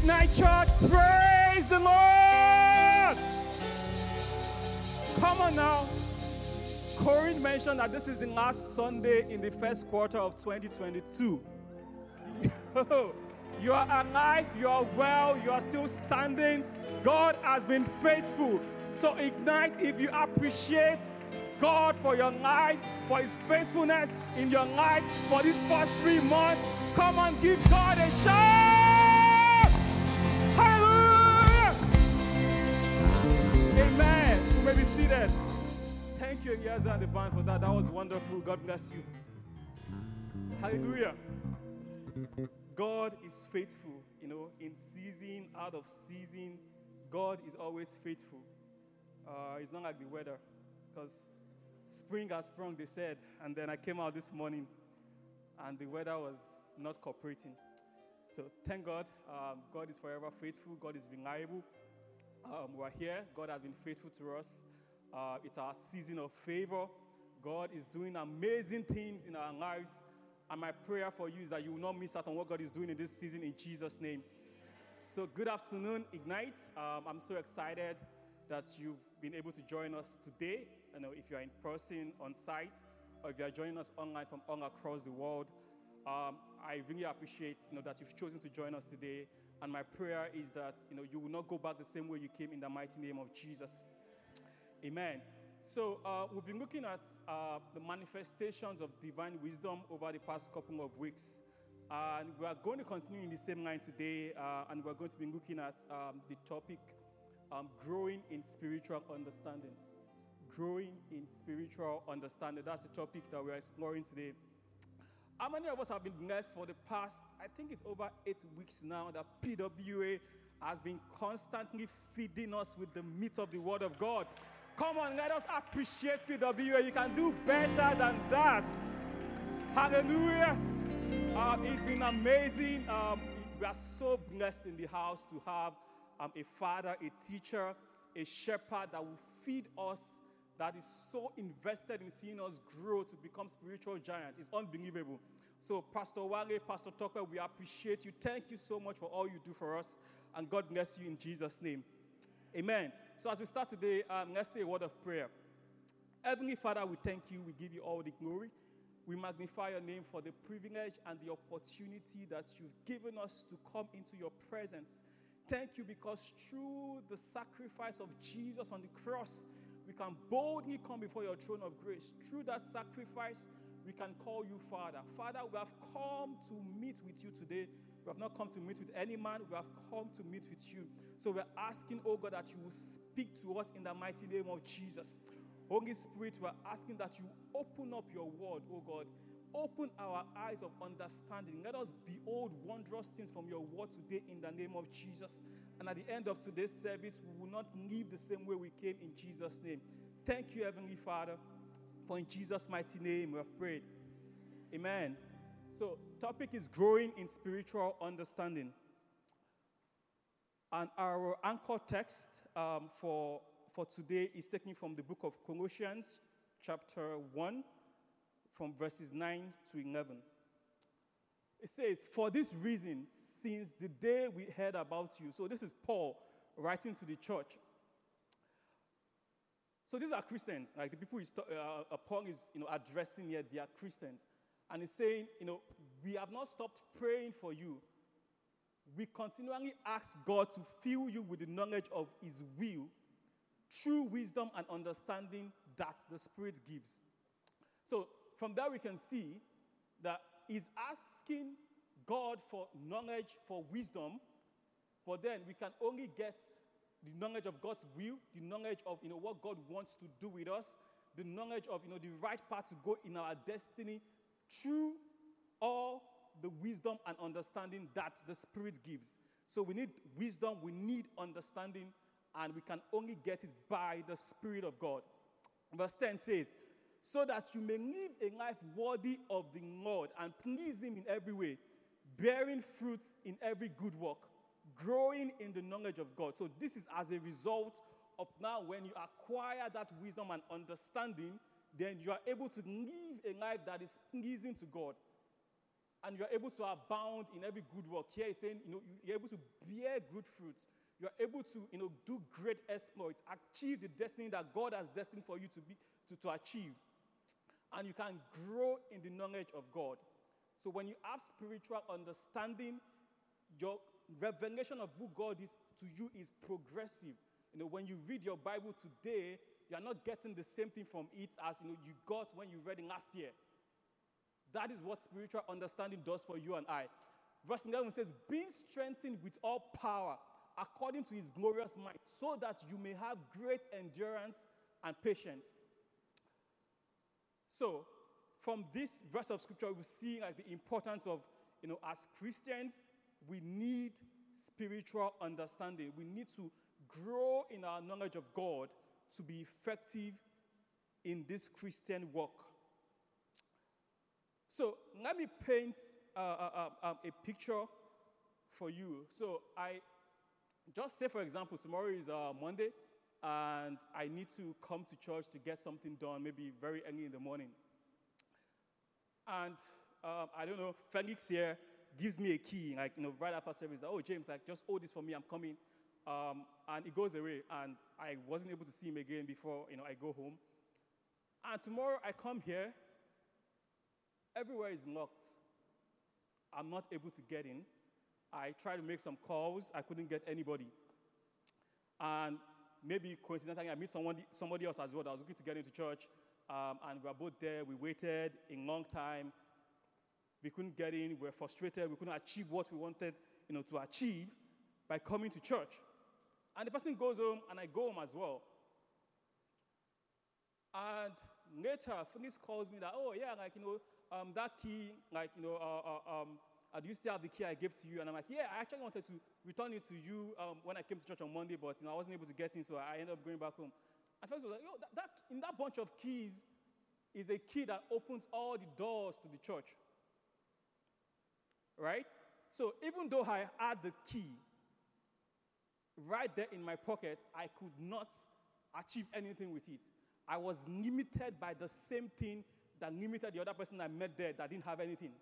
Ignite Church, praise the Lord. Come on now. Corinne mentioned that this is the last Sunday in the first quarter of 2022. you are alive, you are well, you are still standing. God has been faithful. So, Ignite, if you appreciate God for your life, for His faithfulness in your life for these first three months, come on, give God a shout! Amen. You may be seated. Thank you, Eliasa and the band, for that. That was wonderful. God bless you. Hallelujah. God is faithful, you know, in season, out of season. God is always faithful. Uh, it's not like the weather, because spring has sprung, they said. And then I came out this morning, and the weather was not cooperating. So thank God. Um, God is forever faithful. God is reliable. Um, we're here. God has been faithful to us. Uh, it's our season of favor. God is doing amazing things in our lives. And my prayer for you is that you will not miss out on what God is doing in this season in Jesus' name. So, good afternoon, Ignite. Um, I'm so excited that you've been able to join us today. You know, if you're in person, on site, or if you're joining us online from all across the world, um, I really appreciate you know, that you've chosen to join us today. And my prayer is that you know you will not go back the same way you came in the mighty name of Jesus. Amen. So uh, we've been looking at uh, the manifestations of divine wisdom over the past couple of weeks. And we are going to continue in the same line today, uh, and we're going to be looking at um, the topic um, growing in spiritual understanding. Growing in spiritual understanding. That's the topic that we're exploring today. How many of us have been blessed for the past, I think it's over eight weeks now, that PWA has been constantly feeding us with the meat of the Word of God. Come on, let us appreciate PWA. You can do better than that. Hallelujah. Um, it's been amazing. Um, we are so blessed in the house to have um, a father, a teacher, a shepherd that will feed us, that is so invested in seeing us grow to become spiritual giants. It's unbelievable. So, Pastor Wale, Pastor Tucker, we appreciate you. Thank you so much for all you do for us. And God bless you in Jesus' name. Amen. So, as we start today, um, let's say a word of prayer. Heavenly Father, we thank you. We give you all the glory. We magnify your name for the privilege and the opportunity that you've given us to come into your presence. Thank you because through the sacrifice of Jesus on the cross, we can boldly come before your throne of grace. Through that sacrifice, we can call you Father. Father, we have come to meet with you today. We have not come to meet with any man, we have come to meet with you. So we're asking, oh God, that you will speak to us in the mighty name of Jesus. Holy Spirit, we're asking that you open up your word, oh God. Open our eyes of understanding. Let us behold wondrous things from your word today in the name of Jesus. And at the end of today's service, we will not leave the same way we came in Jesus' name. Thank you, Heavenly Father, for in Jesus' mighty name we have prayed. Amen. So, topic is growing in spiritual understanding. And our anchor text um, for for today is taken from the book of Colossians, chapter 1, from verses 9 to 11. It says, For this reason, since the day we heard about you, so this is Paul writing to the church. So these are Christians, like the people he's, uh, Paul is you know, addressing here, they are Christians. And he's saying, you know, we have not stopped praying for you. We continually ask God to fill you with the knowledge of his will true wisdom and understanding that the Spirit gives. So, from that, we can see that He's asking God for knowledge, for wisdom, but then we can only get the knowledge of God's will, the knowledge of you know, what God wants to do with us, the knowledge of you know, the right path to go in our destiny through all the wisdom and understanding that the Spirit gives. So we need wisdom, we need understanding, and we can only get it by the Spirit of God. Verse 10 says, So that you may live a life worthy of the Lord and please Him in every way, bearing fruits in every good work, growing in the knowledge of God. So, this is as a result of now when you acquire that wisdom and understanding, then you are able to live a life that is pleasing to God. and you're able to abound in every good work. Here he's saying, you know, you're able to bear good fruits. You're able to, you know, do great exploits, achieve the destiny that God has destined for you to be to, to achieve. And you can grow in the knowledge of God. So when you have spiritual understanding, your revelation of who God is to you is progressive. You know, when you read your Bible today, you are not getting the same thing from it as you know you got when you read it last year. That is what spiritual understanding does for you and I. Verse 11 says, Being strengthened with all power according to his glorious might, so that you may have great endurance and patience. So, from this verse of scripture, we see like the importance of, you know, as Christians, we need spiritual understanding. We need to grow in our knowledge of God to be effective in this Christian work. So let me paint uh, uh, uh, um, a picture for you. So I just say, for example, tomorrow is uh, Monday, and I need to come to church to get something done, maybe very early in the morning. And um, I don't know, Felix here gives me a key, like, you know, right after service, oh, James, like, just hold this for me, I'm coming. Um, and it goes away, and I wasn't able to see him again before, you know, I go home. And tomorrow I come here, everywhere is locked. I'm not able to get in. I tried to make some calls, I couldn't get anybody. And maybe coincidentally, I meet somebody, somebody else as well that was looking to get into church. Um, and we were both there. We waited a long time. We couldn't get in. We were frustrated. We couldn't achieve what we wanted you know, to achieve by coming to church. And the person goes home, and I go home as well. And later, Phyllis calls me that, oh, yeah, like, you know, um, that key, like, you know, uh, uh, um, uh, do you still have the key I gave to you? And I'm like, yeah, I actually wanted to return it to you um, when I came to church on Monday, but, you know, I wasn't able to get in, so I ended up going back home. And Phyllis was like, yo, that, that, in that bunch of keys is a key that opens all the doors to the church. Right? So even though I had the key, right there in my pocket, I could not achieve anything with it. I was limited by the same thing that limited the other person I met there that didn't have anything.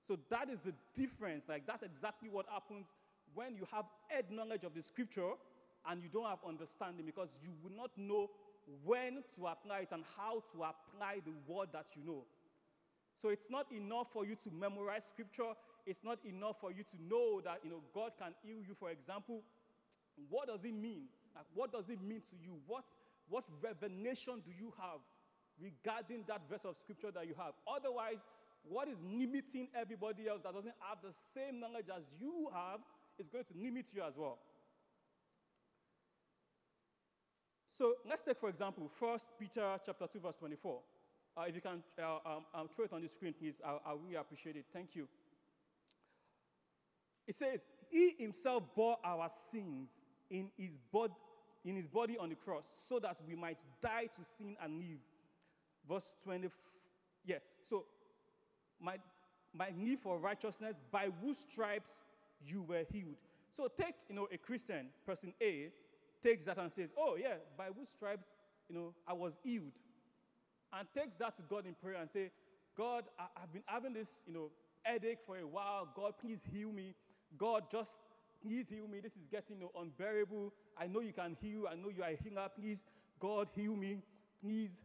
So that is the difference. Like, that's exactly what happens when you have head knowledge of the scripture and you don't have understanding because you will not know when to apply it and how to apply the word that you know. So it's not enough for you to memorize scripture. It's not enough for you to know that you know God can heal you, for example. What does it mean? Like, what does it mean to you? What, what revelation do you have regarding that verse of scripture that you have? Otherwise, what is limiting everybody else that doesn't have the same knowledge as you have is going to limit you as well. So let's take, for example, 1 Peter chapter 2, verse 24. Uh, if you can uh, um, um, throw it on the screen, please, I, I really appreciate it. Thank you. It says, He himself bore our sins in his, bod- in his body on the cross so that we might die to sin and live. Verse 20. Yeah, so my, my need for righteousness, by whose stripes you were healed. So take, you know, a Christian, person A, takes that and says, oh, yeah, by whose stripes, you know, I was healed. And takes that to God in prayer and say, God, I, have been having this, you know, headache for a while. God, please heal me. God, just please heal me. This is getting unbearable. I know you can heal. I know you are healer. Please, God, heal me. Please.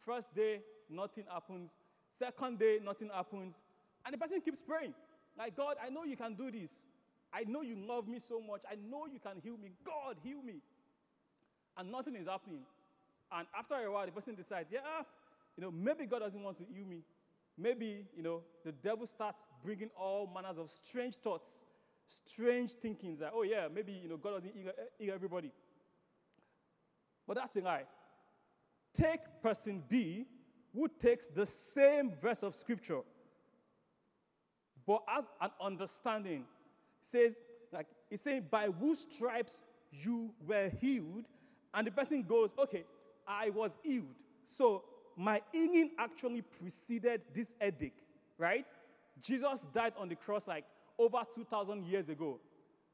First day, nothing happens. Second day, nothing happens. And the person keeps praying. Like, God, I know you can do this. I know you love me so much. I know you can heal me. God, heal me. And nothing is happening. And after a while, the person decides, yeah, ah, you know, maybe God doesn't want to heal me. Maybe, you know, the devil starts bringing all manners of strange thoughts strange thinkings that, oh, yeah, maybe, you know, God doesn't heal everybody. But that's a lie. Take person B who takes the same verse of scripture, but as an understanding, says, like, it's saying, by whose stripes you were healed, and the person goes, okay, I was healed. So my healing actually preceded this headache, right? Jesus died on the cross like over 2,000 years ago.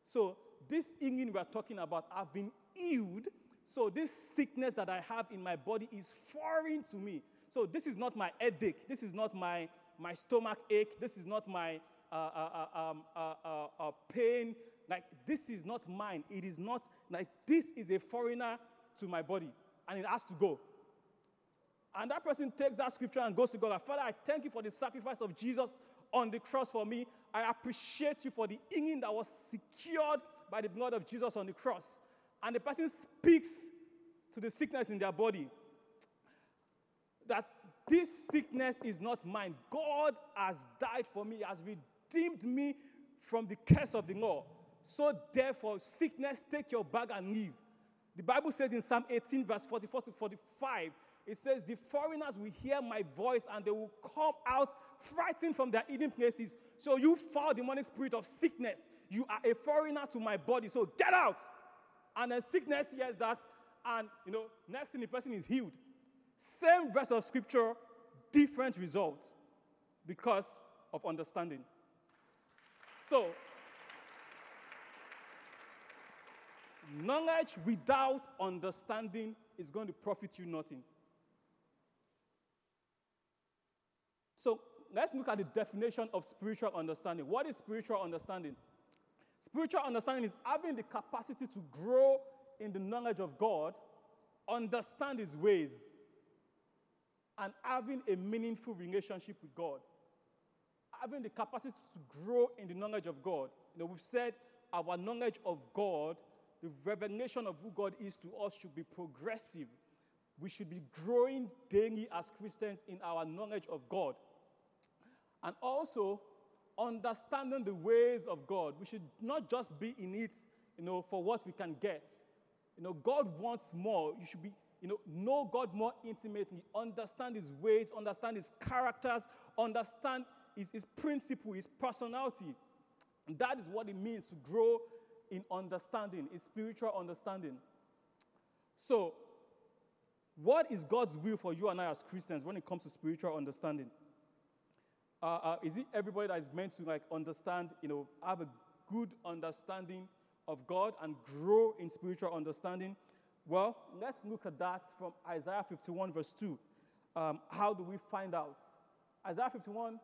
So, this healing we're talking about, I've been healed. So, this sickness that I have in my body is foreign to me. So, this is not my headache. This is not my, my stomach ache. This is not my uh, uh, uh um, uh, uh, uh, pain. Like, this is not mine. It is not, like, this is a foreigner to my body, and it has to go. And that person takes that scripture and goes to God. Father, I thank you for the sacrifice of Jesus on the cross for me. I appreciate you for the healing that was secured by the blood of Jesus on the cross. And the person speaks to the sickness in their body that this sickness is not mine. God has died for me, has redeemed me from the curse of the law. So therefore, sickness, take your bag and leave. The Bible says in Psalm 18, verse 44 to 45, it says, The foreigners will hear my voice and they will come out frightened from their hidden places. So you foul the demonic spirit of sickness. You are a foreigner to my body. So get out. And then sickness hears that, and you know, next thing the person is healed. Same verse of scripture, different results because of understanding. So, knowledge without understanding is going to profit you nothing. So, let's look at the definition of spiritual understanding. What is spiritual understanding? Spiritual understanding is having the capacity to grow in the knowledge of God, understand His ways, and having a meaningful relationship with God. Having the capacity to grow in the knowledge of God. You know, we've said our knowledge of God, the revelation of who God is to us should be progressive. We should be growing daily as Christians in our knowledge of God. And also, understanding the ways of God. We should not just be in it, you know, for what we can get. You know, God wants more. You should be, you know, know God more intimately, understand His ways, understand His characters, understand His, his principle, His personality. And that is what it means to grow in understanding, in spiritual understanding. So, what is God's will for you and I as Christians when it comes to spiritual understanding? Uh, uh, is it everybody that is meant to like understand, you know, have a good understanding of God and grow in spiritual understanding? Well, let's look at that from Isaiah 51, verse 2. Um, how do we find out? Isaiah 51,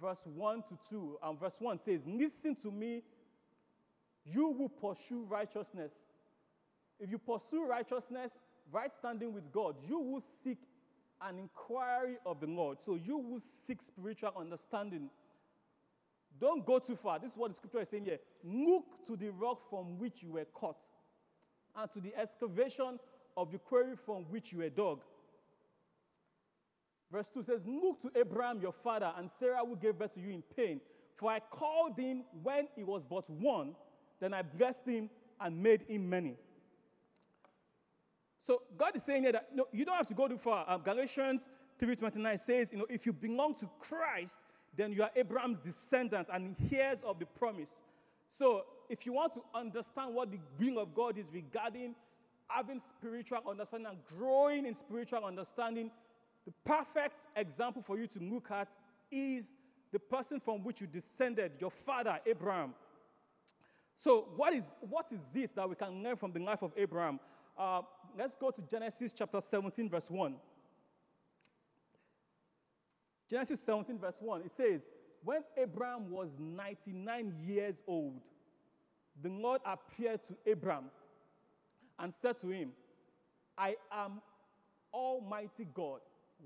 verse 1 to 2, and verse 1 says, Listen to me, you will pursue righteousness. If you pursue righteousness, right standing with God, you will seek an inquiry of the Lord. So you will seek spiritual understanding. Don't go too far. This is what the scripture is saying here. Look to the rock from which you were caught, and to the excavation of the quarry from which you were dug. Verse 2 says, Look to Abraham your father, and Sarah who gave birth to you in pain. For I called him when he was but one, then I blessed him and made him many. So God is saying here that no, you don't have to go too far. Um, Galatians 3.29 says, you know, if you belong to Christ, then you are Abraham's descendant and heirs of the promise. So if you want to understand what the will of God is regarding having spiritual understanding and growing in spiritual understanding, the perfect example for you to look at is the person from which you descended, your father, Abraham. So, what is, what is this that we can learn from the life of Abraham? Uh, let's go to Genesis chapter 17, verse 1. Genesis 17, verse 1, it says, When Abraham was 99 years old, the Lord appeared to Abraham and said to him, I am Almighty God.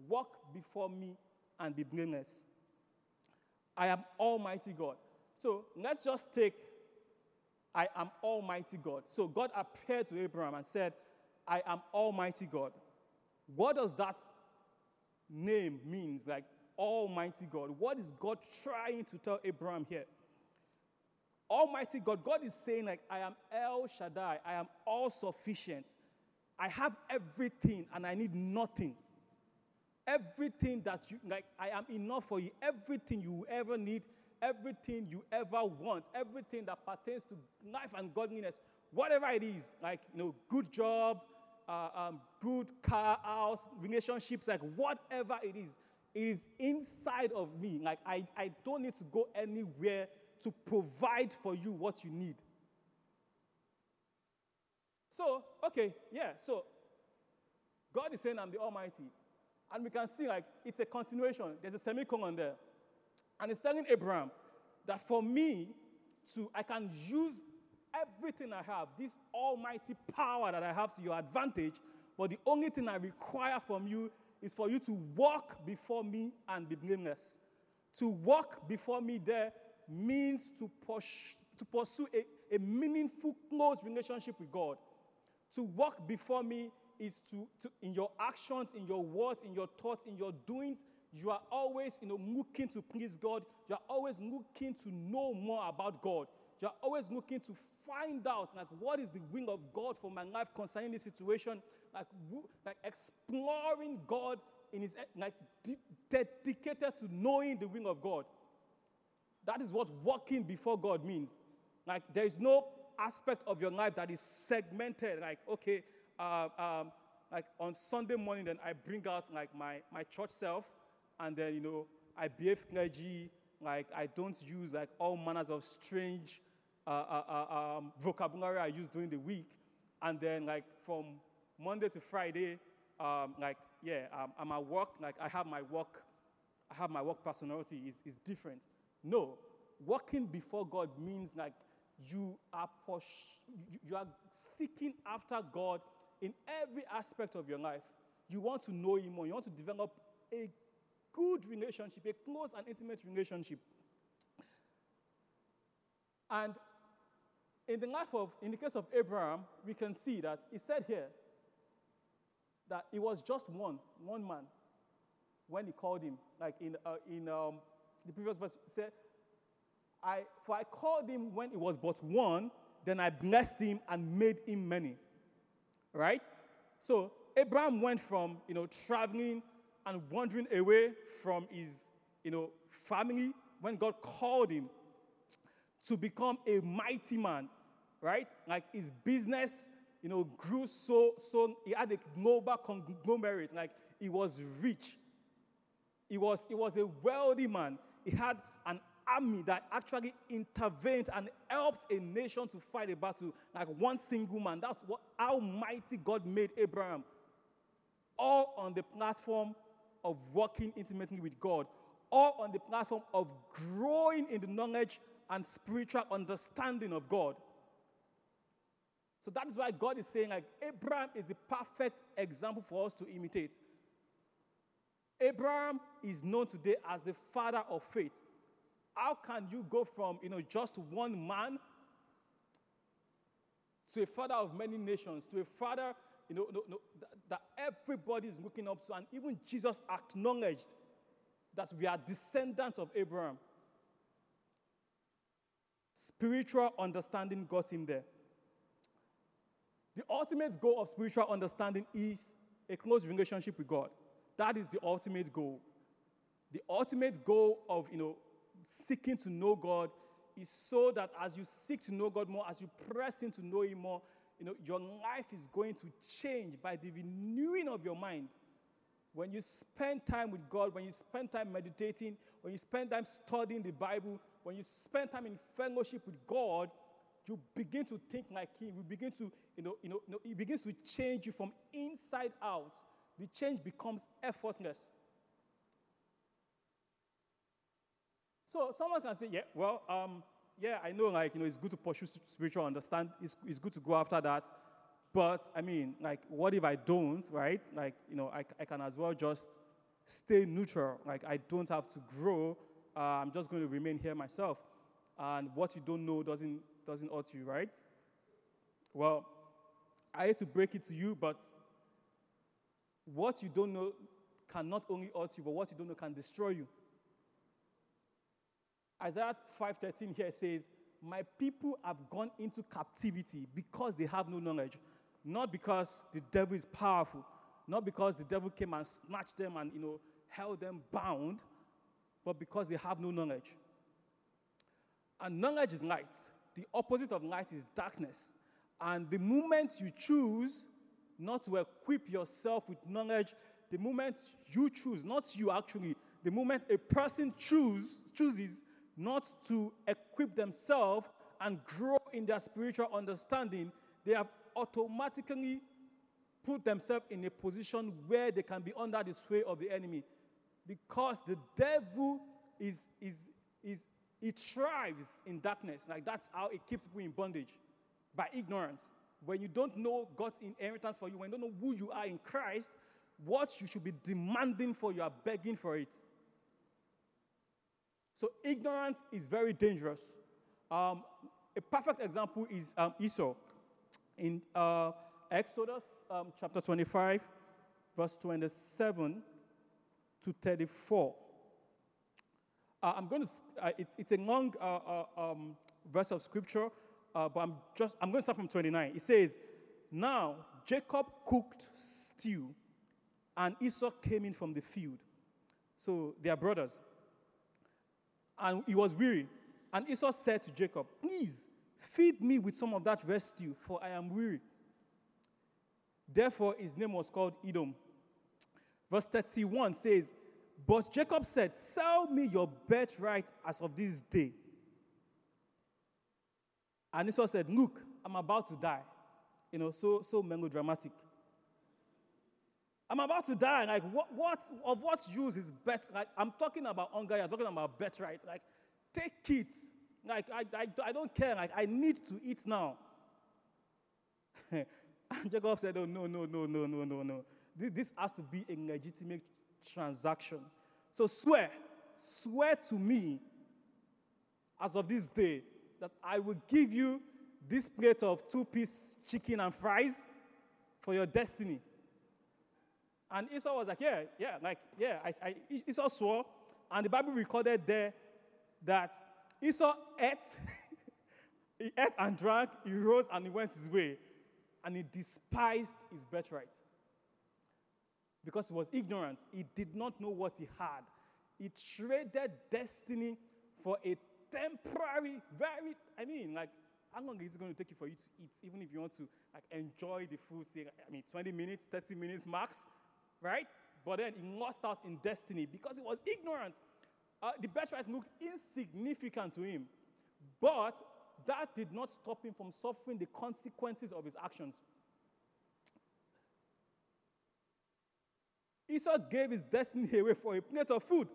Walk before me and be blameless. I am Almighty God. So let's just take I am Almighty God. So God appeared to Abraham and said, I am Almighty God. What does that name means? Like Almighty God. What is God trying to tell Abraham here? Almighty God, God is saying, like, I am El Shaddai, I am all sufficient. I have everything and I need nothing. Everything that you, like, I am enough for you. Everything you ever need, everything you ever want, everything that pertains to life and godliness, whatever it is, like, you know, good job, uh, um, good car, house, relationships, like whatever it is, it is inside of me. Like I, I don't need to go anywhere to provide for you what you need. So, okay, yeah, so God is saying I'm the Almighty. And we can see like it's a continuation. There's a semicolon there. And it's telling Abraham that for me to, I can use everything I have, this almighty power that I have to your advantage, but the only thing I require from you is for you to walk before me and be blameless. To walk before me there means to, push, to pursue a, a meaningful, close relationship with God. To walk before me is to, to, in your actions, in your words, in your thoughts, in your doings, you are always you know, looking to please God. You are always looking to know more about God. You are always looking to find out like what is the will of God for my life concerning this situation. Like, like exploring God in his like de- dedicated to knowing the will of God. That is what walking before God means. Like there is no aspect of your life that is segmented. Like okay, uh, um, like on Sunday morning, then I bring out like my my church self, and then you know I behave clergy. Like I don't use like all manners of strange uh, uh, uh, um, vocabulary I use during the week, and then like from Monday to Friday, um, like yeah, um, I'm at work. Like I have my work, I have my work personality is is different. No, walking before God means like you are push, you are seeking after God in every aspect of your life. You want to know Him more. You want to develop a good relationship, a close and intimate relationship. And in the life of, in the case of Abraham, we can see that he said here that it was just one, one man when he called him. Like in, uh, in um, the previous verse, said, I, For I called him when it was but one, then I blessed him and made him many. Right? So Abraham went from, you know, traveling and wandering away from his, you know, family when God called him to become a mighty man, right? Like his business, you know, grew so, so he had a global conglomerate, like he was rich. He was, he was a wealthy man. He had an army that actually intervened and helped a nation to fight a battle like one single man. That's what how mighty God made Abraham. All on the platform of working intimately with God, all on the platform of growing in the knowledge and spiritual understanding of God. So that is why God is saying, like, Abraham is the perfect example for us to imitate. Abraham is known today as the father of faith. How can you go from, you know, just one man to a father of many nations, to a father, you know, no, no, that, that everybody is looking up to, and even Jesus acknowledged that we are descendants of Abraham. Spiritual understanding got him there. The ultimate goal of spiritual understanding is a close relationship with God. That is the ultimate goal. The ultimate goal of, you know, seeking to know God is so that as you seek to know God more, as you press in to know Him more, you know, your life is going to change by the renewing of your mind. When you spend time with God, when you spend time meditating, when you spend time studying the Bible, when you spend time in fellowship with God, you begin to think like Him. You begin to, you know, you know, you know, He begins to change you from inside out. The change becomes effortless. So someone can say, yeah, well, um, yeah, I know, like, you know, it's good to pursue spiritual understand. It's, it's good to go after that. But, I mean, like, what if I don't, right? Like, you know, I, I can as well just stay neutral. Like, I don't have to grow. Uh, I'm just going to remain here myself. And what you don't know doesn't, doesn't hurt you, right? Well, I hate to break it to you, but what you don't know can not only hurt you, but what you don't know can destroy you. Isaiah 5:13 here says, "My people have gone into captivity because they have no knowledge, not because the devil is powerful, not because the devil came and snatched them and you know held them bound, but because they have no knowledge." And knowledge is light. The opposite of light is darkness. And the moment you choose not to equip yourself with knowledge, the moment you choose, not you actually, the moment a person choose, chooses not to equip themselves and grow in their spiritual understanding, they have automatically put themselves in a position where they can be under the sway of the enemy. Because the devil is, is, is he thrives in darkness. Like that's how it keeps people in bondage by ignorance. When you don't know God's inheritance for you, when you don't know who you are in Christ, what you should be demanding for, you are begging for it. So ignorance is very dangerous. Um, a perfect example is um, Esau. In uh, Exodus um, chapter 25, verse 27 to 34. Uh, I'm going to, uh, it's, it's a long uh, uh, um, verse of scripture, uh, but I'm just, I'm going to start from 29. It says, Now Jacob cooked stew, and Esau came in from the field. So they are brothers. And he was weary. And Esau said to Jacob, Please feed me with some of that rest stew, for I am weary. Therefore, his name was called Edom. Verse 31 says, But Jacob said, Sell me your birthright as of this day. And Esau said, Look, I'm about to die. You know, so, so melodramatic. I'm about to die. Like, what, what of what use is bet? Like, I'm talking about hunger. I'm talking about birthright. Like, take it. Like, I, I, I don't care. Like, I need to eat now. and Jacob said, Oh, no, no, no, no, no, no, no. This, has to be a legitimate transaction. So swear, swear to me as of this day that I will give you this plate of two piece chicken and fries for your destiny. And Esau was like, Yeah, yeah, like, yeah. I, I, Esau swore, and the Bible recorded there that Esau ate, he ate and drank, he rose and he went his way, and he despised his birthright because he was ignorant. He did not know what he had. He traded destiny for a temporary, very, I mean, like, how long is it going to take you for you to eat, even if you want to like enjoy the food? Say, I mean, 20 minutes, 30 minutes max, right? But then he lost out in destiny because he was ignorant. Uh, the birthright looked insignificant to him, but that did not stop him from suffering the consequences of his actions. Esau gave his destiny away for a plate of food.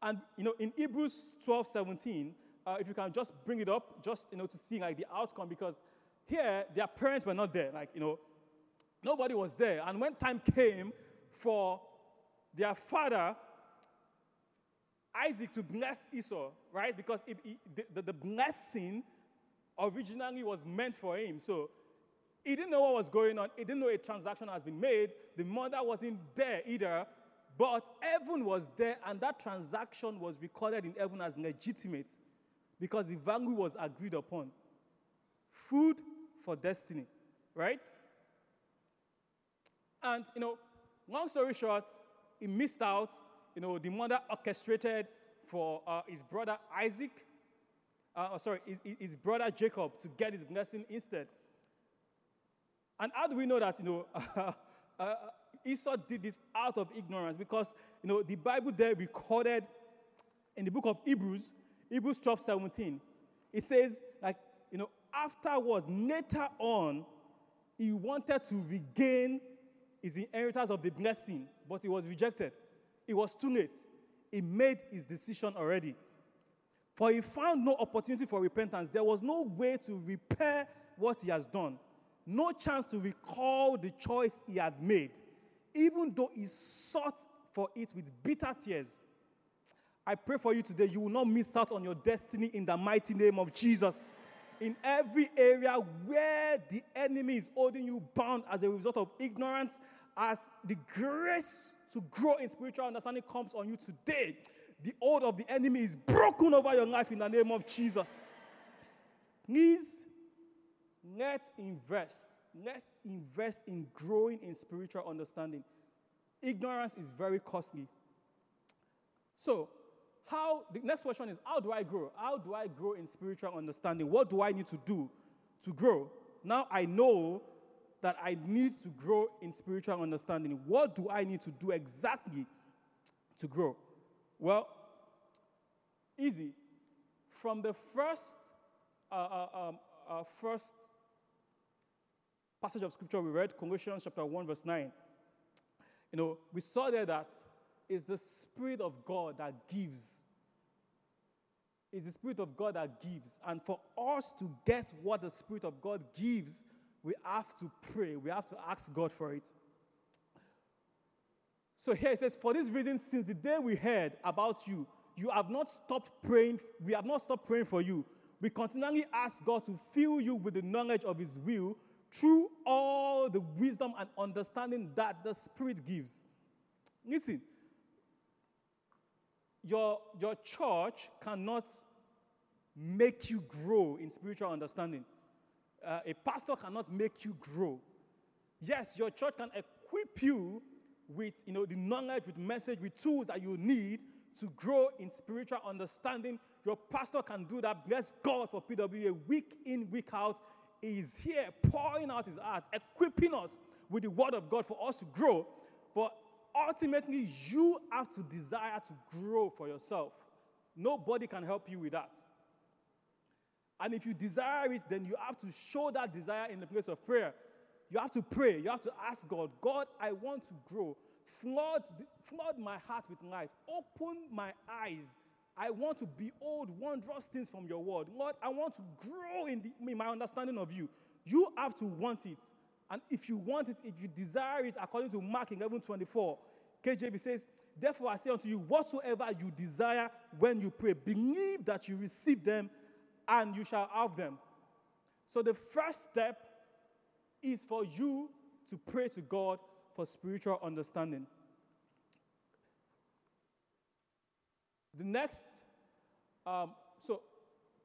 And, you know, in Hebrews 12 17, uh, if you can just bring it up, just, you know, to see, like, the outcome, because here, their parents were not there. Like, you know, nobody was there. And when time came for their father, Isaac, to bless Esau, right? Because it, it, the, the blessing originally was meant for him. So he didn't know what was going on. He didn't know a transaction has been made. The mother wasn't there either. But heaven was there, and that transaction was recorded in heaven as legitimate because the value was agreed upon. Food for destiny, right? And, you know, long story short, he missed out. You know, the mother orchestrated for uh, his brother Isaac, uh, oh, sorry, his, his brother Jacob to get his blessing instead. And how do we know that, you know, uh, Esau did this out of ignorance? Because, you know, the Bible there recorded in the book of Hebrews, Hebrews 12, 17, it says, like, you know, afterwards, later on, he wanted to regain his inheritance of the blessing, but he was rejected. It was too late. He made his decision already. For he found no opportunity for repentance. There was no way to repair what he has done no chance to recall the choice he had made, even though he sought for it with bitter tears. I pray for you today, you will not miss out on your destiny in the mighty name of Jesus. In every area where the enemy is holding you bound as a result of ignorance, as the grace to grow in spiritual understanding comes on you today, the hold of the enemy is broken over your life in the name of Jesus. Please Let's invest. Let's invest in growing in spiritual understanding. Ignorance is very costly. So, how the next question is how do I grow? How do I grow in spiritual understanding? What do I need to do to grow? Now I know that I need to grow in spiritual understanding. What do I need to do exactly to grow? Well, easy. From the first, uh, uh, um, uh, first passage of scripture we read, Colossians chapter 1, verse 9, you know, we saw there that it's the Spirit of God that gives. It's the Spirit of God that gives. And for us to get what the Spirit of God gives, we have to pray. We have to ask God for it. So here it says, For this reason, since the day we heard about you, you have not stopped praying. We have not stopped praying for you. We continually ask God to fill you with the knowledge of His will through all the wisdom and understanding that the Spirit gives. Listen, your, your church cannot make you grow in spiritual understanding. Uh, a pastor cannot make you grow. Yes, your church can equip you with you know, the knowledge, with message, with tools that you need to grow in spiritual understanding. Your pastor can do that. Bless God for PWA. Week in, week out, is here pouring out his heart, equipping us with the word of God for us to grow. But ultimately, you have to desire to grow for yourself. Nobody can help you with that. And if you desire it, then you have to show that desire in the place of prayer. You have to pray. You have to ask God, God, I want to grow. Flood, flood my heart with light. Open my eyes. I want to behold wondrous things from your word. Lord, I want to grow in, the, in my understanding of you. You have to want it. And if you want it, if you desire it, according to Mark 11 24, KJV says, Therefore I say unto you, whatsoever you desire when you pray, believe that you receive them and you shall have them. So the first step is for you to pray to God for spiritual understanding. The next, um, so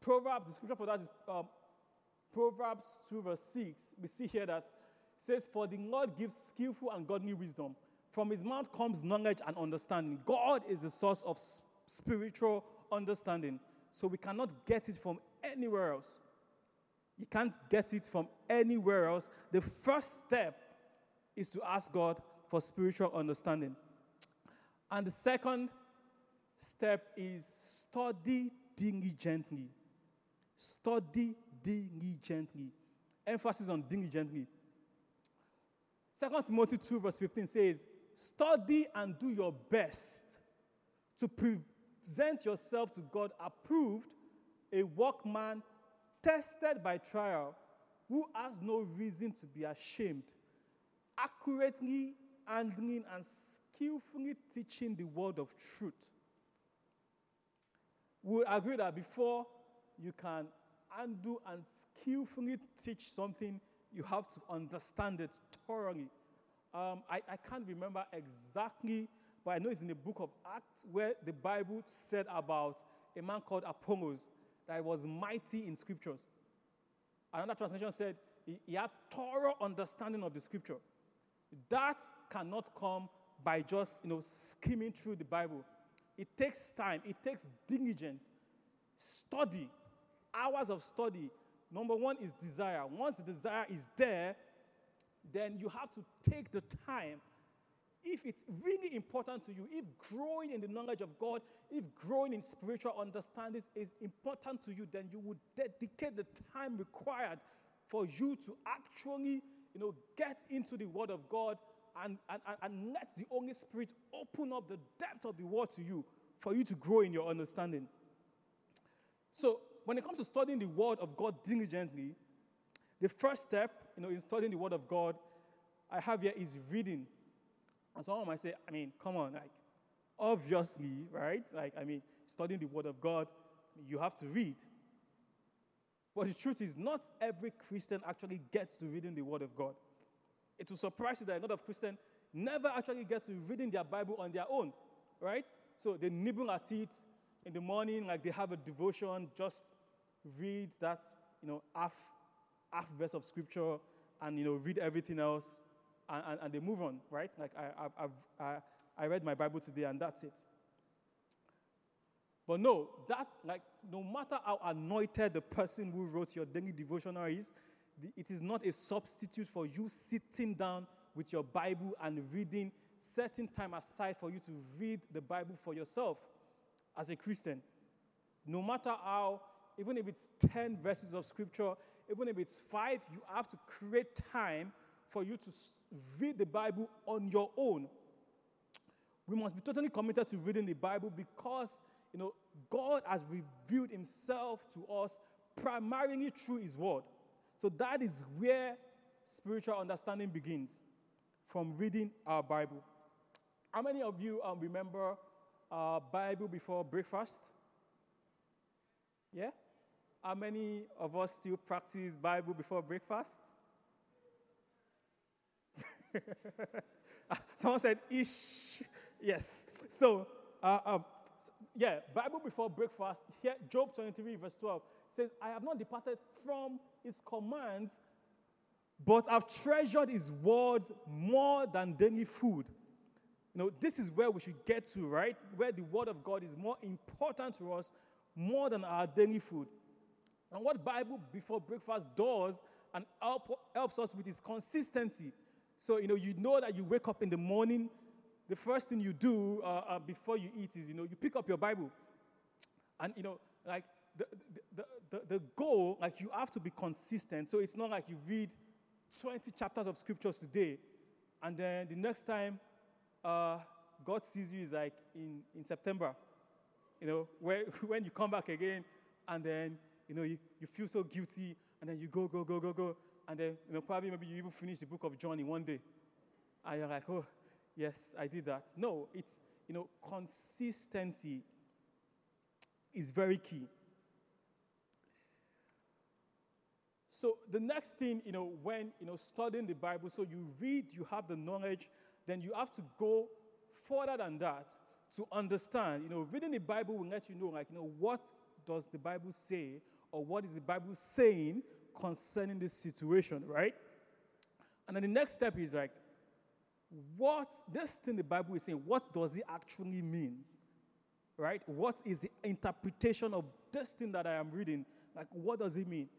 Proverbs, the scripture for that is um, Proverbs 2, verse 6. We see here that says, For the Lord gives skillful and godly wisdom. From his mouth comes knowledge and understanding. God is the source of spiritual understanding. So we cannot get it from anywhere else. You can't get it from anywhere else. The first step is to ask God for spiritual understanding. And the second step is study diligently. Study diligently. Emphasis on diligently. 2 Timothy 2, verse 15 says, Study and do your best to present yourself to God approved, a workman tested by trial, who has no reason to be ashamed, accurately handling and skillfully teaching the word of truth. We agree that before you can undo and skillfully teach something, you have to understand it thoroughly. Um, I, I can't remember exactly, but I know it's in the book of Acts where the Bible said about a man called Apollos that was mighty in scriptures. Another translation said he, he had thorough understanding of the scripture. That cannot come by just you know skimming through the Bible. It takes time, it takes diligence, study, hours of study. Number one is desire. Once the desire is there, then you have to take the time. If it's really important to you, if growing in the knowledge of God, if growing in spiritual understanding is important to you, then you would dedicate the time required for you to actually you know, get into the Word of God and, and, and let the Holy Spirit open up the depth of the Word to you for you to grow in your understanding. So, when it comes to studying the Word of God diligently, the first step, you know, in studying the Word of God, I have here is reading. And someone might say, I mean, come on, like, obviously, right? Like, I mean, studying the Word of God, you have to read. But the truth is, not every Christian actually gets to reading the Word of God. It will surprise you that a lot of Christians never actually get to reading their Bible on their own, right? So they nibble at it in the morning, like they have a devotion, just read that, you know, half, half verse of scripture and, you know, read everything else and, and, and they move on, right? Like I, I've, I, I read my Bible today and that's it. But no, that, like, no matter how anointed the person who wrote your daily devotional is, it is not a substitute for you sitting down with your Bible and reading, setting time aside for you to read the Bible for yourself as a Christian. No matter how, even if it's 10 verses of scripture, even if it's five, you have to create time for you to read the Bible on your own. We must be totally committed to reading the Bible because, you know, God has revealed himself to us primarily through his word. So that is where spiritual understanding begins from reading our Bible. How many of you um, remember uh, Bible before breakfast? Yeah? How many of us still practice Bible before breakfast? Someone said, ish. Yes. So, uh, um, yeah, Bible before breakfast. Here, Job 23, verse 12 says, I have not departed from his commands, but I've treasured his words more than daily food. You know, this is where we should get to, right? Where the word of God is more important to us more than our daily food. And what Bible before breakfast does and help, helps us with is consistency. So, you know, you know that you wake up in the morning, the first thing you do uh, uh, before you eat is, you know, you pick up your Bible. And, you know, like the, the, the, the the goal, like you have to be consistent. So it's not like you read 20 chapters of scriptures today, and then the next time uh, God sees you is like in, in September. You know, where, when you come back again, and then, you know, you, you feel so guilty, and then you go, go, go, go, go, and then, you know, probably maybe you even finish the book of John in one day. And you're like, oh, yes, I did that. No, it's, you know, consistency is very key. So the next thing, you know, when, you know, studying the Bible, so you read, you have the knowledge, then you have to go further than that to understand. You know, reading the Bible will let you know, like, you know, what does the Bible say or what is the Bible saying concerning this situation, right? And then the next step is like, what this thing the Bible is saying, what does it actually mean? Right? What is the interpretation of this thing that I am reading? Like, what does it mean?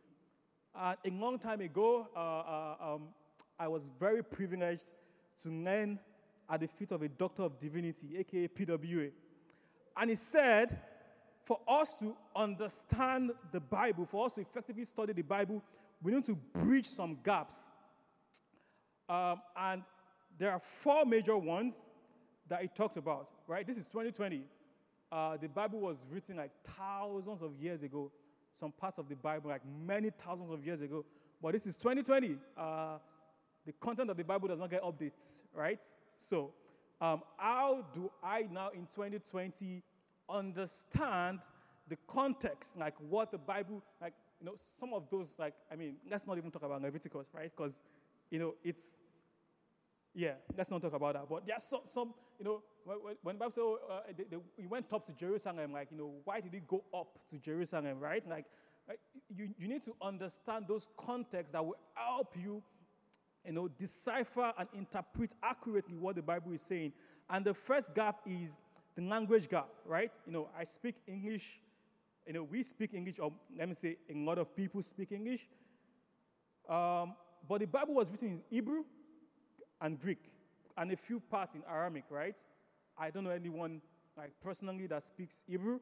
Uh, a long time ago, uh, uh, um, I was very privileged to learn at the feet of a doctor of divinity, aka PWA. And he said, for us to understand the Bible, for us to effectively study the Bible, we need to bridge some gaps. Um, and there are four major ones that he talked about, right? This is 2020. Uh, the Bible was written like thousands of years ago some parts of the Bible like many thousands of years ago. But this is 2020. Uh, the content of the Bible does not get updates, right? So, um, how do I now in 2020 understand the context, like what the Bible, like, you know, some of those, like, I mean, let's not even talk about Leviticus, right? Because, you know, it's, yeah, let's not talk about that. But there's some, some you know, when, when Bible says, oh, uh, they, they, he went up to Jerusalem, like, you know, why did he go up to Jerusalem, right? Like, right? You, you need to understand those contexts that will help you, you know, decipher and interpret accurately what the Bible is saying. And the first gap is the language gap, right? You know, I speak English, you know, we speak English, or let me say, a lot of people speak English. Um, but the Bible was written in Hebrew and Greek, and a few parts in Aramaic, right? I don't know anyone like personally that speaks Hebrew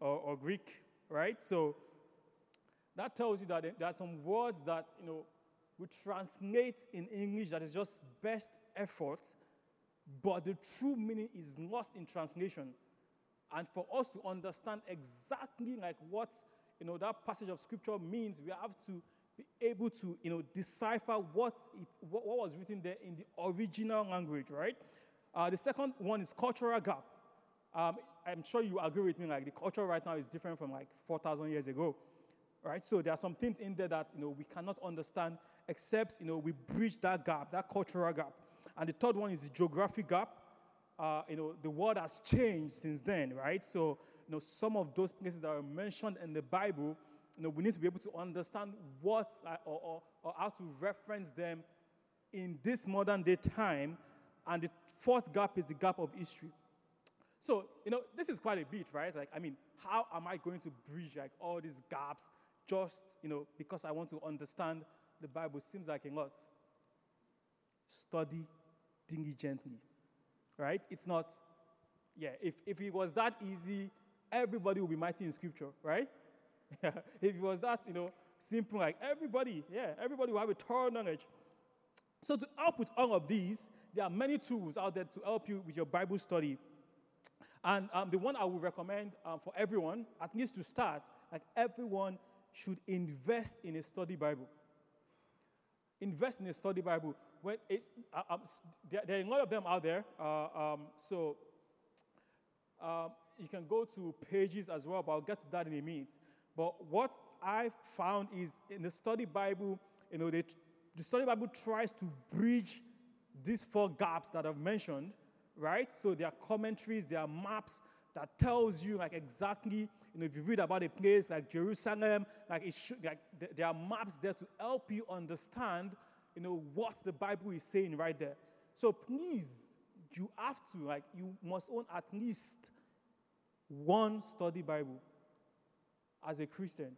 or, or Greek, right? So that tells you that there are some words that you know we translate in English that is just best effort, but the true meaning is lost in translation. And for us to understand exactly like what you know that passage of scripture means, we have to be able to you know decipher what it what, what was written there in the original language, right? Uh, the second one is cultural gap. Um, I'm sure you agree with me, like the culture right now is different from like 4,000 years ago, right? So there are some things in there that, you know, we cannot understand except, you know, we bridge that gap, that cultural gap. And the third one is the geographic gap. Uh, you know, the world has changed since then, right? So, you know, some of those places that are mentioned in the Bible, you know, we need to be able to understand what uh, or, or, or how to reference them in this modern day time and the fourth gap is the gap of history. So, you know, this is quite a bit, right? Like, I mean, how am I going to bridge like all these gaps just, you know, because I want to understand the Bible? Seems like a lot. Study diligently, right? It's not, yeah, if, if it was that easy, everybody would be mighty in scripture, right? if it was that, you know, simple, like everybody, yeah, everybody will have a thorough knowledge. So, to help with all of these, there are many tools out there to help you with your Bible study. And um, the one I would recommend um, for everyone, at least to start, like everyone should invest in a study Bible. Invest in a study Bible. When it's, uh, um, there, there, are a lot of them out there. Uh, um, so um, you can go to pages as well, but I'll get to that in a minute. But what I found is in the study Bible, you know, they, the study Bible tries to bridge these four gaps that I've mentioned, right? So there are commentaries, there are maps that tells you like exactly, you know, if you read about a place like Jerusalem, like it should, like there are maps there to help you understand, you know, what the Bible is saying right there. So please, you have to, like, you must own at least one study Bible as a Christian.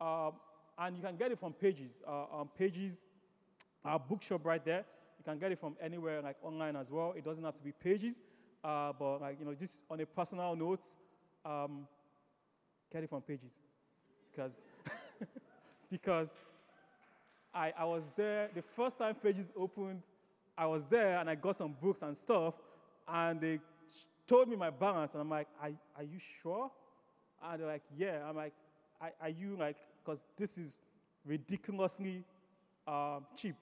Um, and you can get it from pages. Uh, um, pages, our bookshop right there. You can get it from anywhere, like online as well. It doesn't have to be pages. Uh, but like you know, just on a personal note, um, get it from pages, because because I, I was there the first time pages opened. I was there and I got some books and stuff, and they told me my balance, and I'm like, "Are, are you sure?" And they're like, "Yeah." I'm like, "Are, you like?" Because this is ridiculously um, cheap.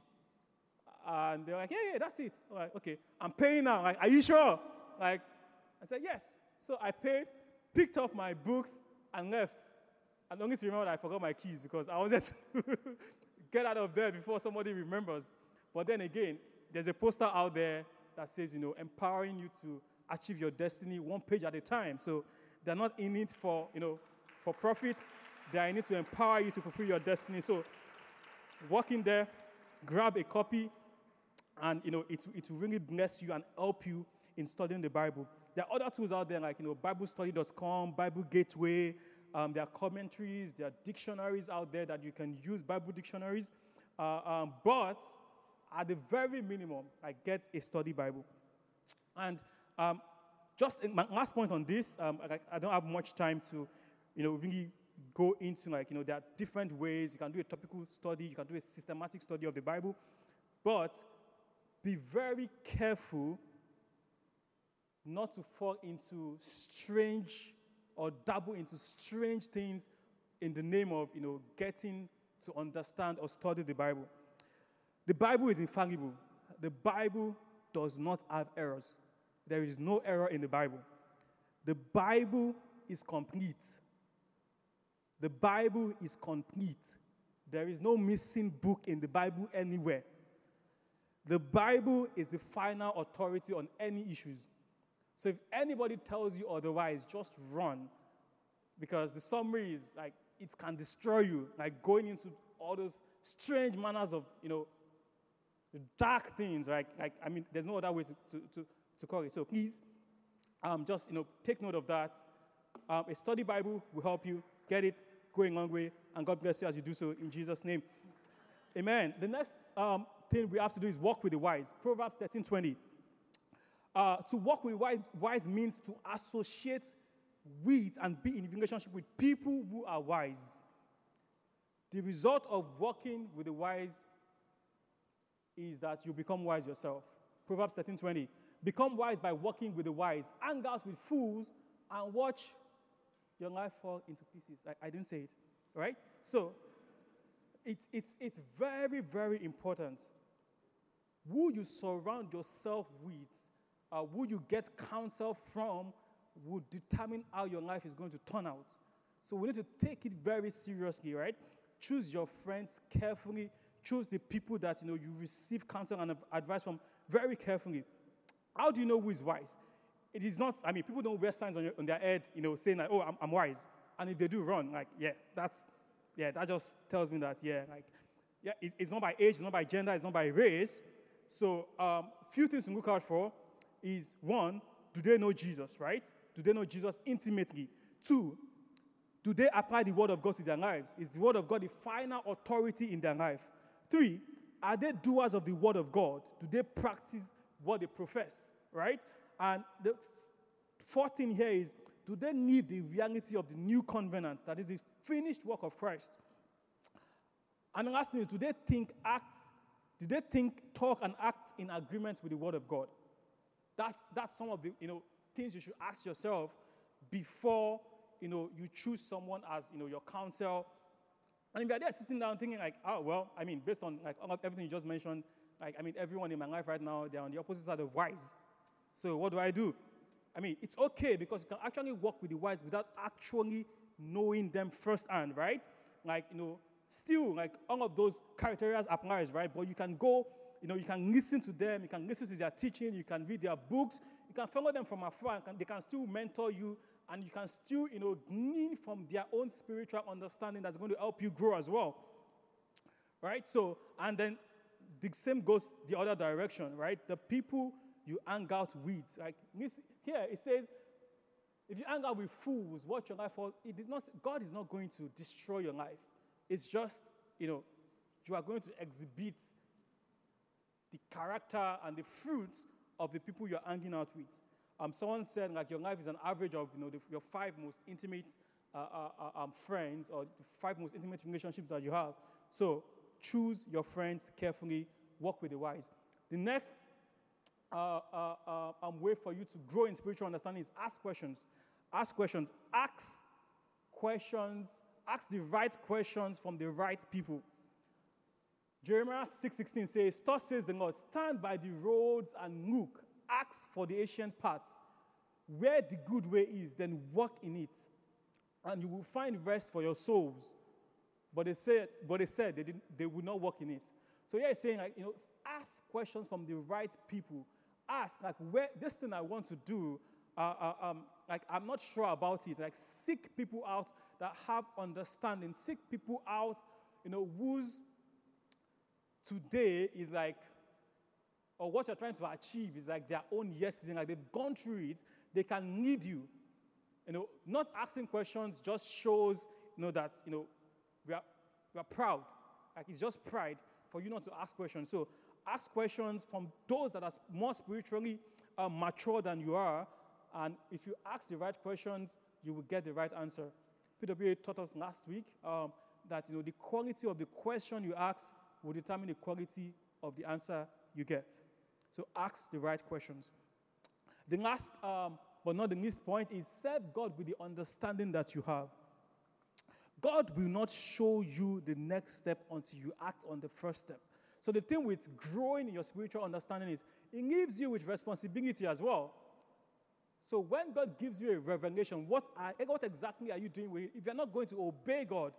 And they're like, yeah, yeah, that's it. All right, okay. I'm paying now. Like, are you sure? Like, I said, yes. So I paid, picked up my books, and left. And only to remember that I forgot my keys because I wanted to get out of there before somebody remembers. But then again, there's a poster out there that says, you know, empowering you to achieve your destiny one page at a time. So they're not in it for, you know, for profit. They are in it to empower you to fulfill your destiny. So walk in there, grab a copy, and you know it, it will really bless you and help you in studying the Bible. There are other tools out there like you know BibleStudy.com, Bible Gateway. Um, there are commentaries, there are dictionaries out there that you can use Bible dictionaries. Uh, um, but at the very minimum, I get a study Bible. And um, just my last point on this, um, I, I, don't have much time to, you know, really go into like, you know, there are different ways. You can do a topical study, you can do a systematic study of the Bible. But be very careful not to fall into strange or dabble into strange things in the name of, you know, getting to understand or study the Bible. The Bible is infallible. The Bible does not have errors. There is no error in the Bible. The Bible is complete. The Bible is complete. There is no missing book in the Bible anywhere. The Bible is the final authority on any issues. So if anybody tells you otherwise, just run. Because the summary is like it can destroy you, like going into all those strange manners of, you know, dark things. Like, like I mean, there's no other way to, to, to, to call it. So please, um, just, you know, take note of that. Um, a study Bible will help you get it going long way. And God bless you as you do so in Jesus' name. Amen. The next um, thing we have to do is walk with the wise. Proverbs 13 20. Uh, to walk with wise, wise means to associate with and be in relationship with people who are wise. The result of walking with the wise is that you become wise yourself. Proverbs 13 20. Become wise by walking with the wise. Hang out with fools and watch your life fall into pieces. I, I didn't say it, right? So, it's, it's, it's very, very important who you surround yourself with, uh, who you get counsel from, will determine how your life is going to turn out. So we need to take it very seriously, right? Choose your friends carefully. Choose the people that you know you receive counsel and advice from very carefully. How do you know who is wise? It is not. I mean, people don't wear signs on, your, on their head, you know, saying like, "Oh, I'm, I'm wise," and if they do run, like, yeah, that's, yeah, that just tells me that, yeah, like, yeah, it, it's not by age, it's not by gender, it's not by race. So, um, few things to look out for is one, do they know Jesus, right? Do they know Jesus intimately? Two, do they apply the word of God to their lives? Is the word of God the final authority in their life? Three, are they doers of the word of God? Do they practice what they profess, right? And the fourth thing here is, do they need the reality of the new covenant, that is the finished work of Christ? And the last thing is, do they think, act, do they think, talk, and act in agreement with the word of God? That's, that's some of the you know, things you should ask yourself before you know, you choose someone as you know, your counsel. And if you're there sitting down thinking like, oh, well, I mean, based on like everything you just mentioned, like, I mean, everyone in my life right now, they're on the opposite side of wise. So what do I do? I mean, it's okay because you can actually work with the wise without actually knowing them firsthand, right? Like, you know, still, like, all of those criteria applies, right? But you can go, you know, you can listen to them, you can listen to their teaching, you can read their books, you can follow them from afar, and they can still mentor you, and you can still, you know, glean from their own spiritual understanding that's going to help you grow as well. Right? So, and then the same goes the other direction, right? The people you hang out with. Like here it says, if you hang out with fools, watch your life for it is not God is not going to destroy your life. It's just, you know, you are going to exhibit the character and the fruits of the people you're hanging out with. Um, someone said like your life is an average of you know the, your five most intimate uh, uh, uh um, friends or five most intimate relationships that you have. So choose your friends carefully. Work with the wise. The next uh, uh, uh, um, way for you to grow in spiritual understanding is ask questions. Ask questions. Ask questions. Ask the right questions from the right people. Jeremiah 6:16 says, Thus says the Lord, stand by the roads and look, ask for the ancient paths, where the good way is, then walk in it, and you will find rest for your souls. But they said, but they said they, didn't, they would not walk in it. So here he's saying, like, you know, ask questions from the right people ask, like, where this thing I want to do, uh, uh, um, like, I'm not sure about it. Like, seek people out that have understanding. Seek people out, you know, whose today is like, or what you're trying to achieve is like their own yesterday. Like, they've gone through it. They can lead you. You know, not asking questions just shows, you know, that, you know, we are proud. Like, it's just pride for you not to ask questions. So ask questions from those that are more spiritually uh, mature than you are. And if you ask the right questions, you will get the right answer. PWA taught us last week um, that you know, the quality of the question you ask will determine the quality of the answer you get. So ask the right questions. The last, um, but not the least point, is serve God with the understanding that you have. God will not show you the next step until you act on the first step. So the thing with growing in your spiritual understanding is it leaves you with responsibility as well. So when God gives you a revelation, what, are, what exactly are you doing with it? If you're not going to obey God,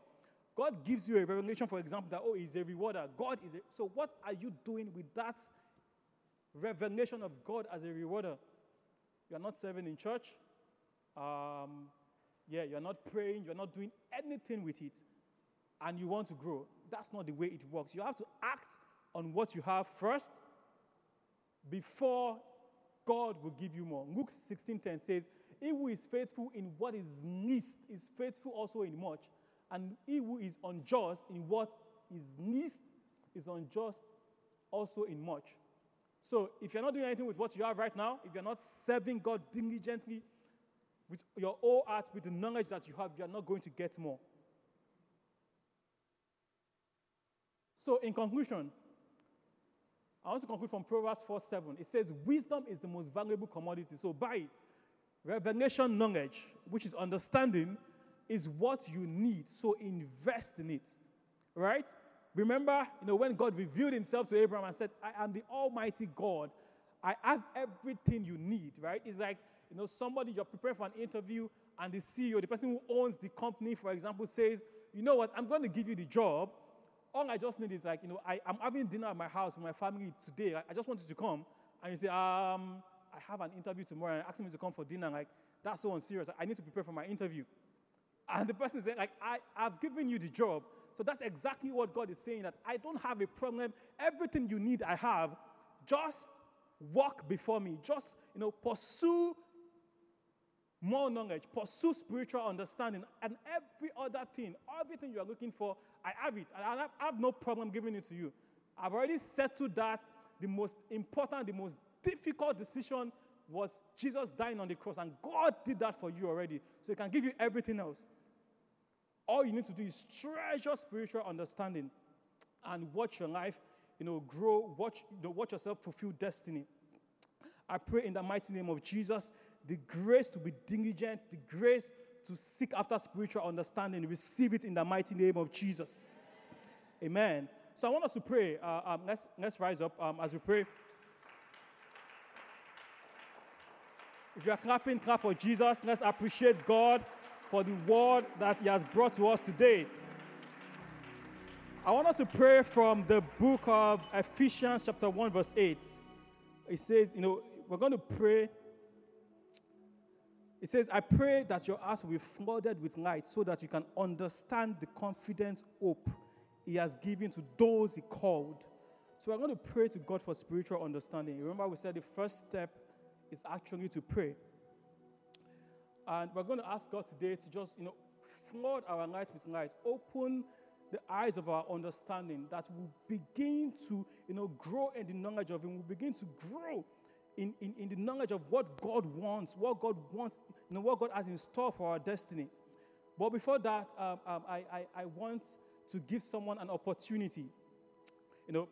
God gives you a revelation, for example, that, oh, He's a rewarder. God is a. So what are you doing with that revelation of God as a rewarder? You're not serving in church. Um, yeah, you're not praying. You're not doing anything with it. And you want to grow. That's not the way it works. You have to act on what you have first before God will give you more. Luke 16:10 says, He who is faithful in what is least is faithful also in much, and he who is unjust in what is least is unjust also in much. So if you're not doing anything with what you have right now, if you're not serving God diligently with your whole heart, with the knowledge that you have, you're not going to get more. So, in conclusion, I want to conclude from Proverbs 4 7. It says, Wisdom is the most valuable commodity, so buy it. Revelation knowledge, which is understanding, is what you need, so invest in it. Right? Remember, you know, when God revealed himself to Abraham and said, I am the Almighty God, I have everything you need, right? It's like, you know, somebody you're preparing for an interview, and the CEO, the person who owns the company, for example, says, You know what, I'm going to give you the job, all I just need is like, you know, I, am having dinner at my house with my family today. I, I just wanted to come. And you say, um, I have an interview tomorrow and asking me to come for dinner. Like, that's so unserious. I need to prepare for my interview. And the person said, like, I, I've given you the job. So that's exactly what God is saying that I don't have a problem. Everything you need, I have. Just walk before me. Just, you know, pursue more knowledge, pursue spiritual understanding, and every other thing, everything you are looking for, I have it. And I have no problem giving it to you. I've already settled that. The most important, the most difficult decision was Jesus dying on the cross, and God did that for you already. So He can give you everything else. All you need to do is treasure spiritual understanding. and watch your life, you know, grow, watch, you know, watch yourself fulfill destiny. I pray in the mighty name of Jesus, the grace to be diligent, the grace to seek after spiritual understanding, receive it in the mighty name of Jesus. Amen. So I want us to pray. Uh, um, let's, let's rise up um, as we pray. If you are clapping, clap for Jesus. Let's appreciate God for the word that He has brought to us today. I want us to pray from the book of Ephesians, chapter 1, verse 8. It says, you know, we're going to pray. It says, I pray that your heart will be flooded with light so that you can understand the confident hope He has given to those He called. So we're going to pray to God for spiritual understanding. Remember, we said the first step is actually to pray. And we're going to ask God today to just, you know, flood our light with light, open the eyes of our understanding that we begin to, you know, grow in the knowledge of Him. We begin to grow in, in, in the knowledge of what God wants, what God wants, you know, what God has in store for our destiny. But before that, um, um, I, I, I want to give someone an opportunity. You know,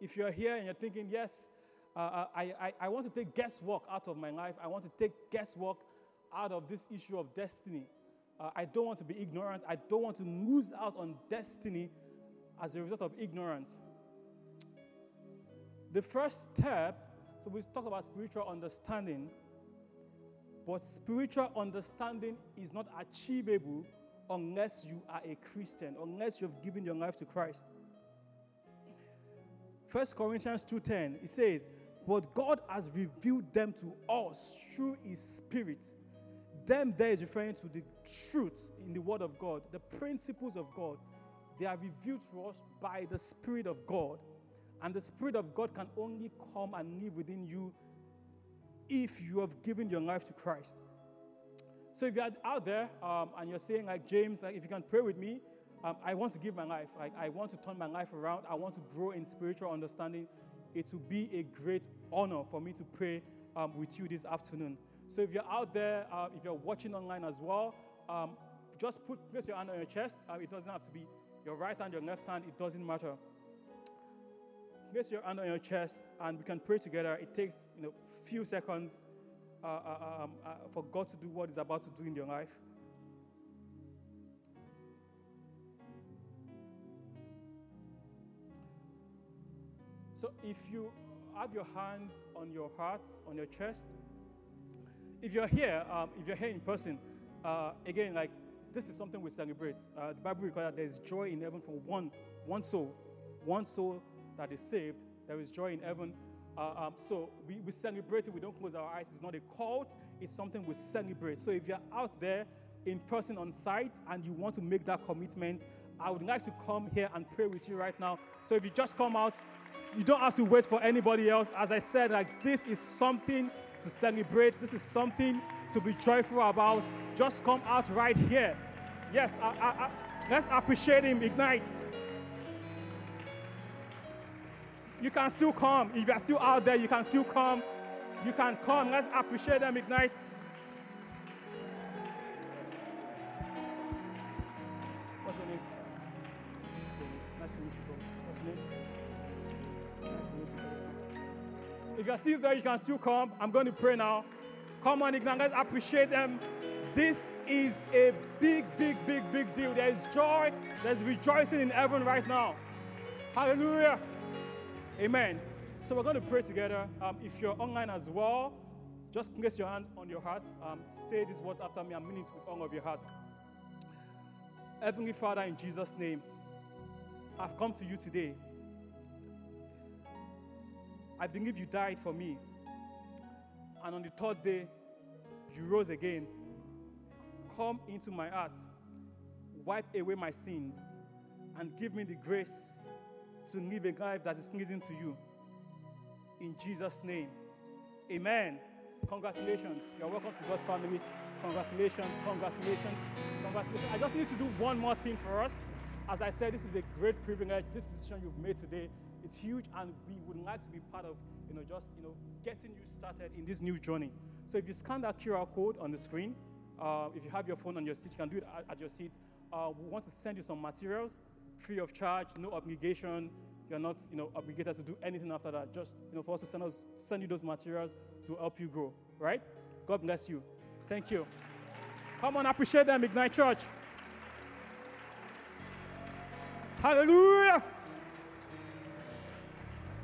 if you're here and you're thinking, yes, uh, uh, I, I, I want to take guesswork out of my life, I want to take guesswork out of this issue of destiny. Uh, I don't want to be ignorant. I don't want to lose out on destiny as a result of ignorance. The first step, so we talk about spiritual understanding, but spiritual understanding is not achievable unless you are a Christian, unless you've given your life to Christ. 1 Corinthians 2:10 it says, "But God has revealed them to us through his spirit." Them there is referring to the truth in the word of God, the principles of God. They are revealed to us by the spirit of God. And the spirit of God can only come and live within you if you have given your life to Christ. So if you're out there um, and you're saying, like James, like, if you can pray with me, um, I want to give my life. I, I want to turn my life around. I want to grow in spiritual understanding. It will be a great honor for me to pray um, with you this afternoon. So if you're out there, uh, if you're watching online as well, um, just put place your hand on your chest. Uh, it doesn't have to be your right hand, your left hand. It doesn't matter. Place your hand on your chest, and we can pray together. It takes you know few seconds uh, uh, um, uh, for God to do what He's about to do in your life. So if you have your hands on your heart, on your chest, if you're here, um, if you're here in person, uh, again, like this is something we celebrate. Uh, the Bible records that there's joy in heaven for one, one soul, one soul that is saved. There is joy in heaven uh, um, so we, we celebrate it. We don't close our eyes. It's not a cult. It's something we celebrate. So if you're out there in person on site and you want to make that commitment, I would like to come here and pray with you right now. So if you just come out, you don't have to wait for anybody else. As I said, like this is something to celebrate. This is something to be joyful about. Just come out right here. Yes, I, I, I, let's appreciate him. Ignite. You can still come. If you're still out there, you can still come. You can come. Let's appreciate them, Ignite. What's your name? Nice to meet you, bro. What's your name? Nice to meet you, If you're still there, you can still come. I'm going to pray now. Come on, Ignite. Let's appreciate them. This is a big, big, big, big deal. There is joy. There's rejoicing in heaven right now. Hallelujah. Amen. So we're going to pray together. Um, if you're online as well, just place your hand on your heart. Um, say these words after me and mean it with all of your heart. Heavenly Father, in Jesus' name, I've come to you today. I believe you died for me. And on the third day, you rose again. Come into my heart, wipe away my sins, and give me the grace to live a life that is pleasing to you. In Jesus' name. Amen. Congratulations. You're welcome to God's family. Congratulations, congratulations, congratulations. I just need to do one more thing for us. As I said, this is a great privilege. This decision you've made today, it's huge, and we would like to be part of, you know, just, you know, getting you started in this new journey. So if you scan that QR code on the screen, uh, if you have your phone on your seat, you can do it at, at your seat. Uh, we want to send you some materials free of charge, no obligation. You're not, you know, obligated to do anything after that. Just, you know, for us to send us, send you those materials to help you grow. Right? God bless you. Thank you. Come on, appreciate them, Ignite Church. Hallelujah.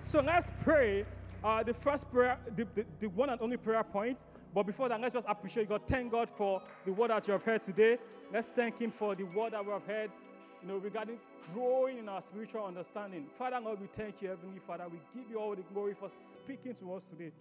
So let's pray. Uh, the first prayer, the, the, the, one and only prayer point. But before that, let's just appreciate God. Thank God for the word that you have heard today. Let's thank Him for the word that we have heard, you know, regarding growing in our spiritual understanding. Father God, we thank you, Heavenly Father. We give you all the glory for speaking to us today.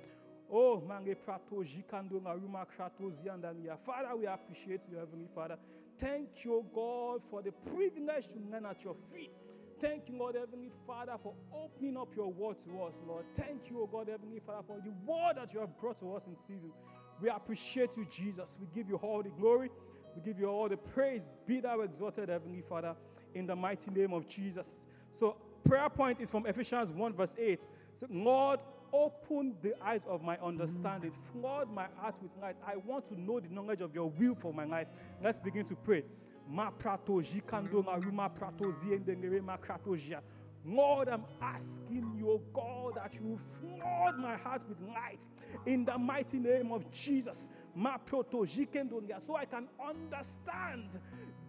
Oh, mange prato jikando ngaruma krato ziandania. Father, we appreciate you, Heavenly Father. Thank you, God, for the privilege to learn at your feet. Thank you, Lord Heavenly Father, for opening up your word to us, Lord. Thank you, God Heavenly Father, for the word that you have brought to us in season. We appreciate you, Jesus. We give you all the glory. We give you all the praise. Be thou exalted, Heavenly Father, in the mighty name of Jesus. So, prayer point is from Ephesians 1, verse 8. So, Lord, open the eyes of my understanding, flood my heart with light. I want to know the knowledge of your will for my life. Let's begin to pray. Lord, I'm asking you, God, that you flood my heart with light in the mighty name of Jesus. So I can understand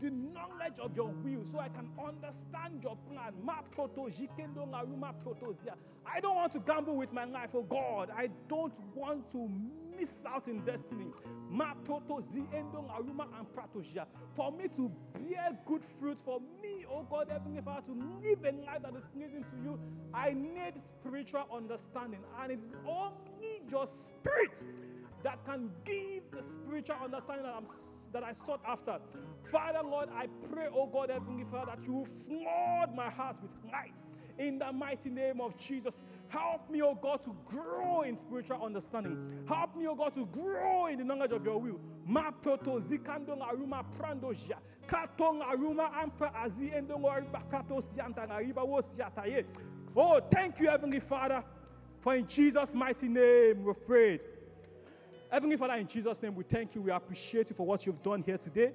the knowledge of your will so I can understand your plan. I don't want to gamble with my life, oh God. I don't want to miss out in destiny. For me to bear good fruit, for me, oh God, Heavenly Father, to live a life that is pleasing to you, I need spiritual understanding. And it is only your spirit that can give the spiritual understanding that, I'm, that I sought after. Father, Lord, I pray, oh God, Heavenly Father, that you flood my heart with light. In the mighty name of Jesus, help me, oh God, to grow in spiritual understanding. Help me, oh God, to grow in the knowledge of your will. Ma proto zikando aruma prandojia. Katon aruma ampra azi endongo kato sianta riba wo. Oh, thank you, Heavenly Father, for in Jesus' mighty name we've prayed. Heavenly Father, in Jesus' name, we thank you. We appreciate you for what you've done here today.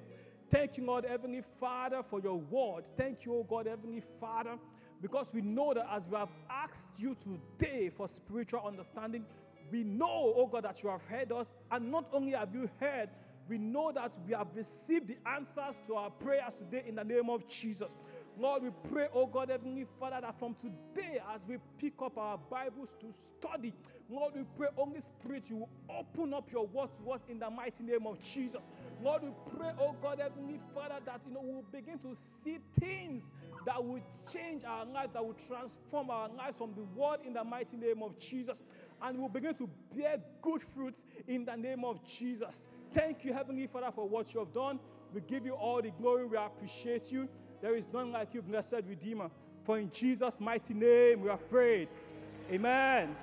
Thank you, Lord, Heavenly Father, for your word. Thank you, oh God, Heavenly Father, because we know that as we have asked you today for spiritual understanding, we know, oh God, that you have heard us. And not only have you heard, we know that we have received the answers to our prayers today in the name of Jesus. Lord, we pray, oh God, Heavenly Father, that from today, as we pick up our Bibles to study, Lord, we pray, Holy Spirit, you will open up your word to us in the mighty name of Jesus. Lord, we pray, oh God, Heavenly Father, that you know we'll begin to see things that will change our lives, that will transform our lives from the word in the mighty name of Jesus. And we'll begin to bear good fruits in the name of Jesus. Thank you, Heavenly Father, for what you have done. We give you all the glory. We appreciate you. There is none like you, blessed Redeemer. For in Jesus' mighty name we have prayed. Amen.